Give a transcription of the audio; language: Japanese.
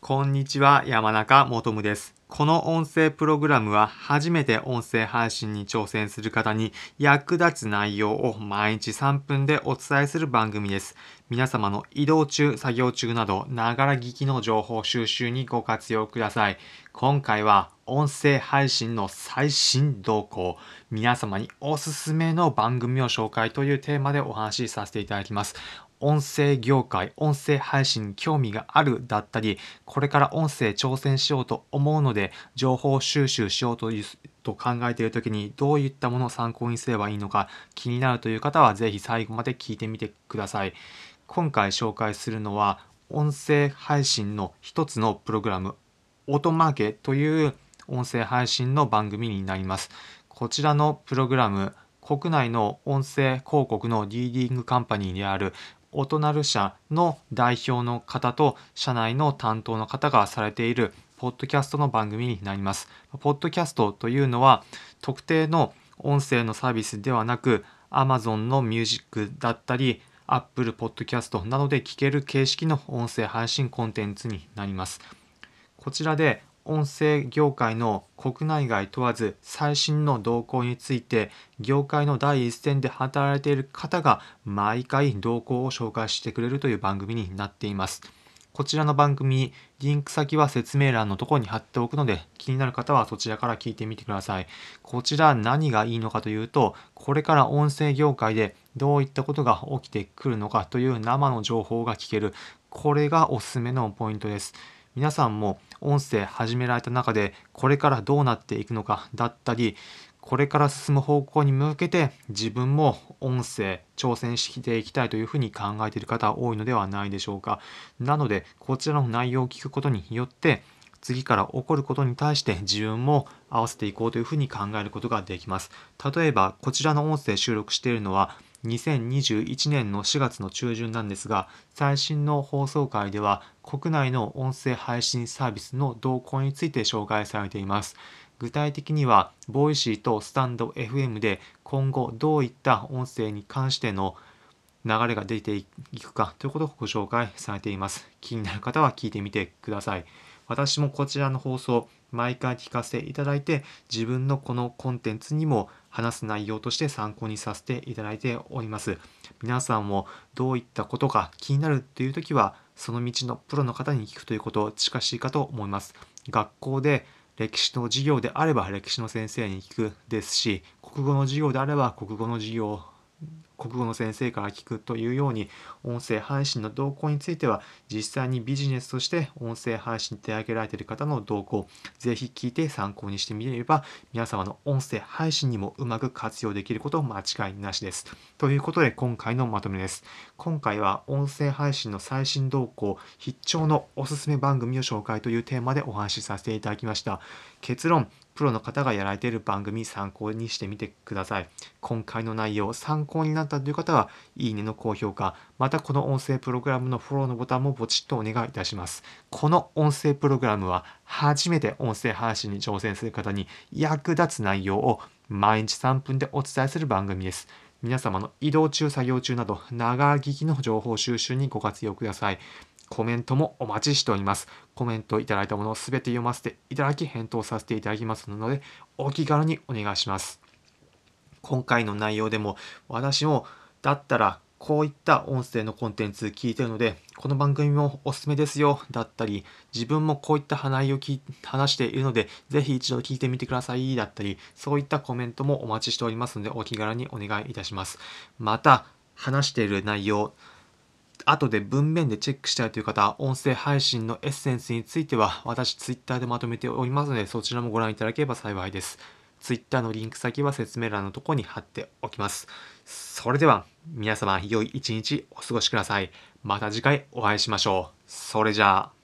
こんにちは、山中もとむです。この音声プログラムは初めて音声配信に挑戦する方に役立つ内容を毎日3分でお伝えする番組です。皆様の移動中、作業中など、ながら聞きの情報収集にご活用ください。今回は音声配信の最新動向、皆様におすすめの番組を紹介というテーマでお話しさせていただきます。音声業界、音声配信に興味があるだったり、これから音声挑戦しようと思うので、情報収集しようというと考えているときに、どういったものを参考にすればいいのか気になるという方は、ぜひ最後まで聞いてみてください。今回紹介するのは、音声配信の一つのプログラム、音マーケという音声配信の番組になります。こちらのプログラム、国内の音声広告のリーディングカンパニーであるオトナル社の代表の方と社内の担当の方がされているポッドキャストの番組になります。ポッドキャストというのは特定の音声のサービスではなく Amazon のミュージックだったり Apple Podcast などで聞ける形式の音声配信コンテンツになります。こちらで音声業界の国内外問わず最新の動向について業界の第一線で働いている方が毎回動向を紹介してくれるという番組になっています。こちらの番組、リンク先は説明欄のところに貼っておくので、気になる方はそちらから聞いてみてください。こちら何がいいのかというと、これから音声業界でどういったことが起きてくるのかという生の情報が聞ける。これがおすすめのポイントです。皆さんも音声始められた中でこれからどうなっていくのかだったりこれから進む方向に向けて自分も音声挑戦していきたいというふうに考えている方多いのではないでしょうか。なのでこちらの内容を聞くことによって次から起こることに対して自分も合わせていこうというふうに考えることができます。例えばこちらの音声収録しているのは2021年の4月の中旬なんですが最新の放送回では国内の音声配信サービスの動向について紹介されています。具体的にはボイシーとスタンド FM で今後どういった音声に関しての流れが出ていくかということをご紹介されています。気になる方は聞いてみてください。私もこちらの放送毎回聞かせていただいて自分のこのコンテンツにも話す内容として参考にさせていただいております。皆さんもどういったことが気になるという時はその道のプロの方に聞くということ近しいかと思います。学校で歴史の授業であれば歴史の先生に聞くですし国語の授業であれば国語の授業国語の先生から聞くというように音声配信の動向については実際にビジネスとして音声配信に手掛けられている方の動向ぜひ聞いて参考にしてみれば皆様の音声配信にもうまく活用できること間違いなしです。ということで今回のまとめです今回は音声配信の最新動向必聴のおすすめ番組を紹介というテーマでお話しさせていただきました。結論プロの方がやられている番組参考にしてみてください。今回の内容参考になったという方は、いいねの高評価、またこの音声プログラムのフォローのボタンもポチッとお願いいたします。この音声プログラムは、初めて音声配信に挑戦する方に役立つ内容を毎日3分でお伝えする番組です。皆様の移動中、作業中など、長聞きの情報収集にご活用ください。コメントもお待ちしております。コメントいただいたものをすべて読ませていただき返答させていただきますので、お気軽にお願いします。今回の内容でも私もだったらこういった音声のコンテンツ聞いてるので、この番組もおすすめですよだったり、自分もこういった話を話しているので、ぜひ一度聞いてみてくださいだったり、そういったコメントもお待ちしておりますので、お気軽にお願いいたします。また、話している内容、後で文面でチェックしたいという方、音声配信のエッセンスについては、私 Twitter でまとめておりますので、そちらもご覧いただければ幸いです。Twitter のリンク先は説明欄のところに貼っておきます。それでは、皆様、良い一日お過ごしください。また次回お会いしましょう。それじゃあ。